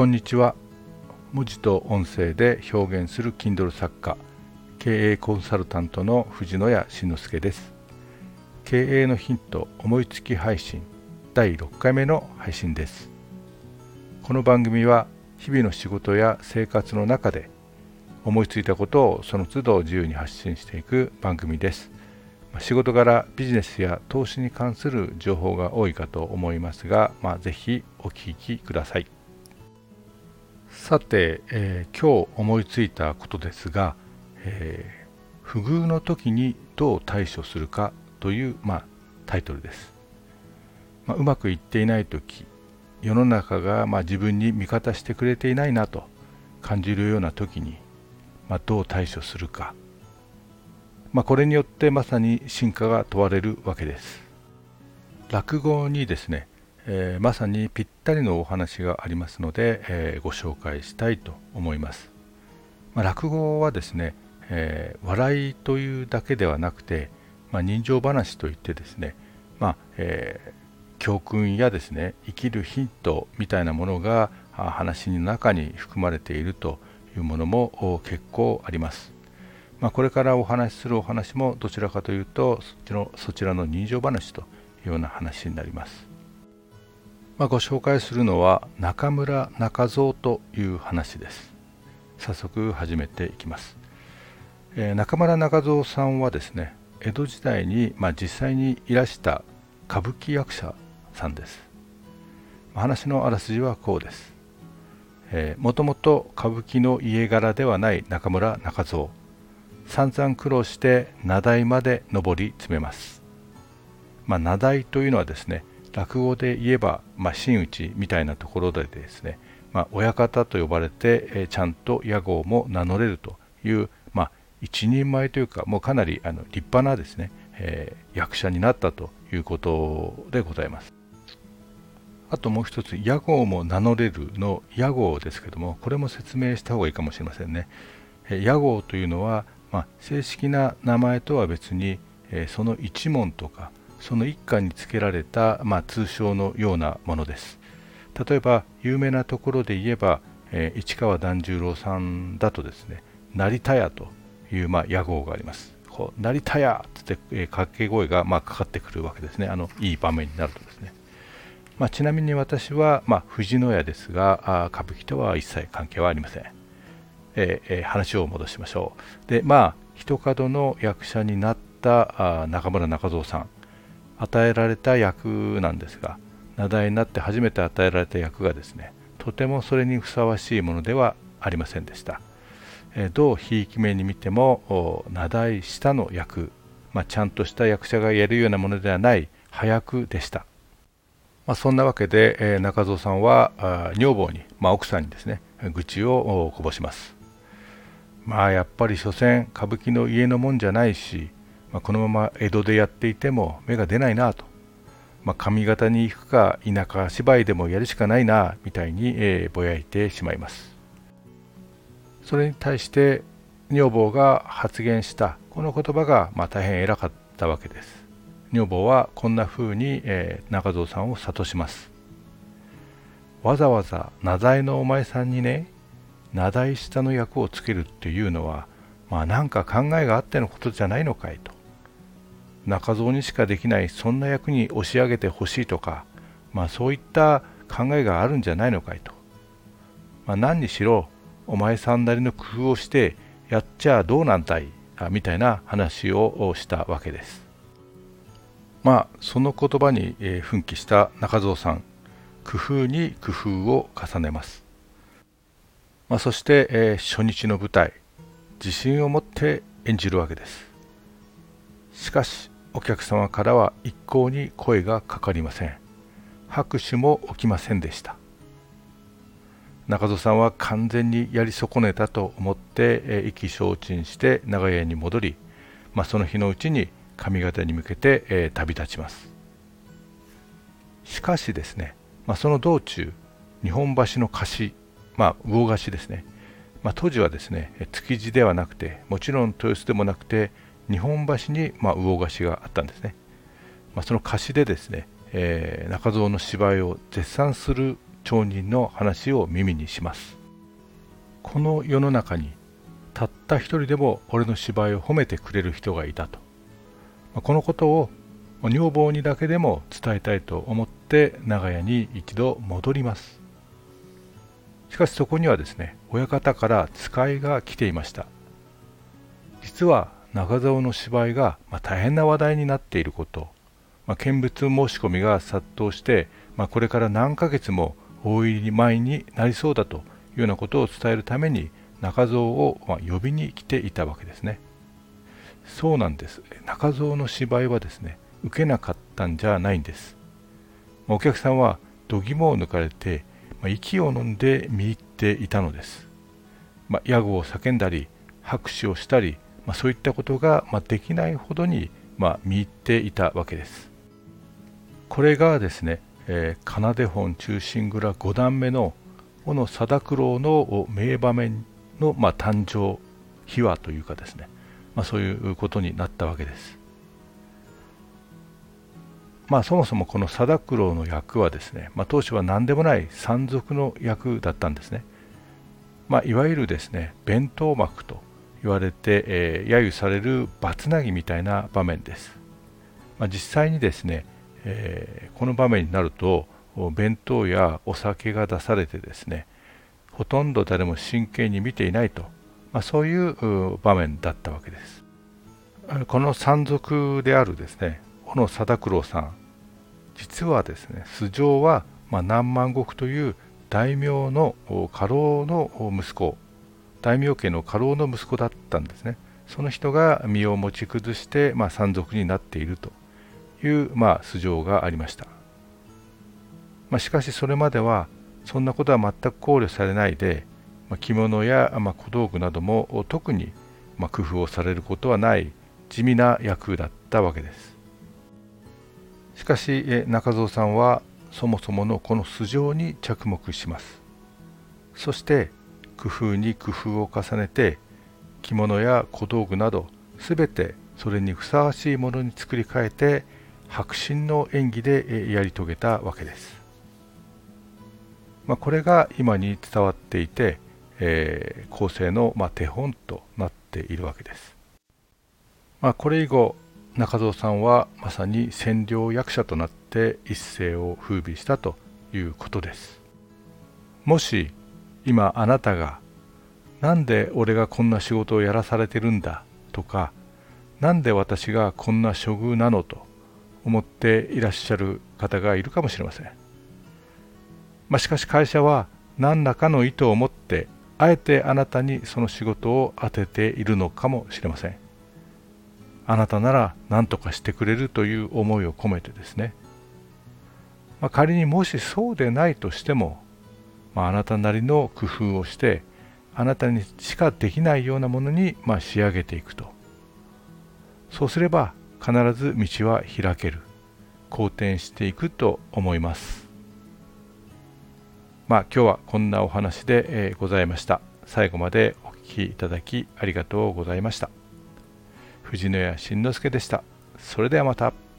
こんにちは。文字と音声で表現する Kindle 作家経営コンサルタントの藤野谷慎之介です。経営のヒント思いつき配信第6回目の配信です。この番組は日々の仕事や生活の中で思いついたことをその都度自由に発信していく番組です。仕事柄ビジネスや投資に関する情報が多いかと思いますが、まあ、ぜひお聞きください。さて、えー、今日思いついたことですが、えー、不遇の時にどう対処するかという、まあ、タイトルです、まあ、うまくいっていない時世の中が、まあ、自分に味方してくれていないなと感じるような時に、まあ、どう対処するか。まあ、これによってまさに進化が問われるわけです。落語にですね、えー、まさにぴったりのお話がありますので、えー、ご紹介したいと思います、まあ、落語はですね、えー、笑いというだけではなくて、まあ、人情話といってですね、まあえ教訓やですね生きるヒントみたいなものが話の中に含まれているというものも結構ありますまあ、これからお話しするお話もどちらかというとそちのそちらの人情話というような話になります。まあ、ご紹介するのは中村中蔵という話です。早速始めていきます。えー、中村中蔵さんはですね江戸時代に、まあ、実際にいらした歌舞伎役者さんです。まあ話のあらすじはこうです。もともと歌舞伎の家柄ではない中村中蔵散々苦労して名題まで上り詰めます。まあ、名題というのはですね落語で言えば、まあ、真打ちみたいなところでですね、まあ、親方と呼ばれて、え、ちゃんと屋号も名乗れるという、まあ、一人前というかもうかなりあの立派なですね、えー、役者になったということでございます。あともう一つ屋号も名乗れるの屋号ですけどもこれも説明した方がいいかもしれませんね。屋号というのはまあ、正式な名前とは別に、えー、その一門とかその一家につけられた、まあ、通称のようなものです。例えば有名なところで言えば、えー、市川團十郎さんだとですね成田屋という、まあ、屋号があります。こう成田屋って、えー、掛け声が、まあ、かかってくるわけですね。あのいい場面になるとですね。まあ、ちなみに私は、まあ、藤野屋ですがあ歌舞伎とは一切関係はありません。えー、話を戻しましょう。でまあ一角の役者になったあ中村中蔵さん。与えられた役なんですが名題になって初めて与えられた役がですねとてもそれにふさわしいものではありませんでした、えー、どうひいき目に見ても名題下の役、まあ、ちゃんとした役者がやるようなものではない早役でした。まあ、そんなわけで、えー、中蔵さんは女房に、まあ、奥さんにですね愚痴をこぼします。まあやっぱり所詮歌舞伎の家のもんじゃないし、まあ、このまま江戸でやっていても目が出ないなと、まあ、上方に行くか田舎芝居でもやるしかないなみたいに、えー、ぼやいてしまいます。それに対して女房が発言した。この言葉が、まあ、大変偉かったわけです。女房はこんな風に、えー、中蔵さんを諭します。わざわざ名材のお前さんにね名題下の役をつけるっていうのはまあなんか考えがあってのことじゃないのかいと。中蔵にしかできないそんな役に押し上げてほしいとかまあそういった考えがあるんじゃないのかいと、まあ、何にしろお前さんなりの工夫をしてやっちゃどうなんだいみたいな話をしたわけです。まあその言葉に奮起した中蔵さん工夫に工夫を重ねます。まあ、そして、えー、初日の舞台自信を持って演じるわけです。しかしお客様からは一向に声がかかりません。拍手も起きませんでした。中戸さんは完全にやり損ねたと思って、意気消沈して長屋に戻り、まあ、その日のうちに上方に向けて、え、旅立ちます。しかしですね、まあ、その道中日本橋の貸しまあ、魚菓子ですね、まあ、当時はですね築地ではなくてもちろん豊洲でもなくて日本橋に、まあ、魚菓子があったんですね、まあ、その貸しでですね、えー、中蔵の芝居を絶賛する町人の話を耳にします。この世の中にたった一人でも俺の芝居を褒めてくれる人がいたと。まあこのことを女房にだけでも伝えたいと思って長屋に一度戻ります。しかしそこにはですね親方から使いが来ていました。実は中蔵の芝居が、ま、大変な話題になっていること、まあ、見物申し込みが殺到して、まあ、これから何ヶ月も大入り前になりそうだというようなことを伝えるために中蔵を、ま呼びに来ていたわけですね。そうなんです。中蔵の芝居はですね受けなかったんじゃないんです、まお客さんは度肝を抜かれて、ま息を飲んで見入っていたのです、ま屋号を叫んだり拍手をしたりまあ、そういったことが、まあできないほどに、まあ見入っていたわけです。これがですね、えー、奏で本中心蔵5段目の小野貞九郎の名場面の、まあ、誕生秘話というかですね、まあ、そういうことになったわけです。まあそもそもこの貞九郎の役はですね、まあ、当初は何でもない山賊の役だったんですね。まあ、いわゆるですね弁当幕と言われて、えー、揶揄されるバツナギみたいな場面です。まあ、実際にですね、えー、この場面になると弁当やお酒が出されてですねほとんど誰も真剣に見ていないと、まあ、そういう場面だったわけです。この山賊であるですね小野貞九郎さん実はですね素性は、まあ、南万石という大名の家老の息子大名家の家老の息子だったんですね。その人が身を持ち崩して、まあ、山賊になっているという、まあ、素性がありました、まあ、しかしそれまではそんなことは全く考慮されないで、まあ、着物や、まあ、小道具なども特に、まあ、工夫をされることはない地味な役だったわけです。しかし中蔵さんはそもそものこの素性に着目します。そして工夫に工夫を重ねて着物や小道具など全てそれにふさわしいものに作り変えて迫真の演技でやり遂げたわけです。まあ、これが今に伝わっていて、えー、構成の、まあ、手本となっているわけです。まあ、これ以後中蔵さんはまさに占領役者となって一世を風靡したということです。もし今あなたが「なんで俺がこんな仕事をやらされてるんだ」とか「なんで私がこんな処遇なの?」と思っていらっしゃる方がいるかもしれません。まあ、しかし会社は何らかの意図を持ってあえてあなたにその仕事を当てているのかもしれません。あなたなら何とかしてくれるという思いを込めてですね。まあ、仮にもしそうでないとしてもまあ、あなたなりの工夫をしてあなたにしかできないようなものに、まあ、仕上げていくと。そうすれば必ず道は開ける。好転していくと思います。まあ今日はこんなお話で、え、ございました。最後までお聞きいただきありがとうございました。藤野谷慎之介でした。それではまた。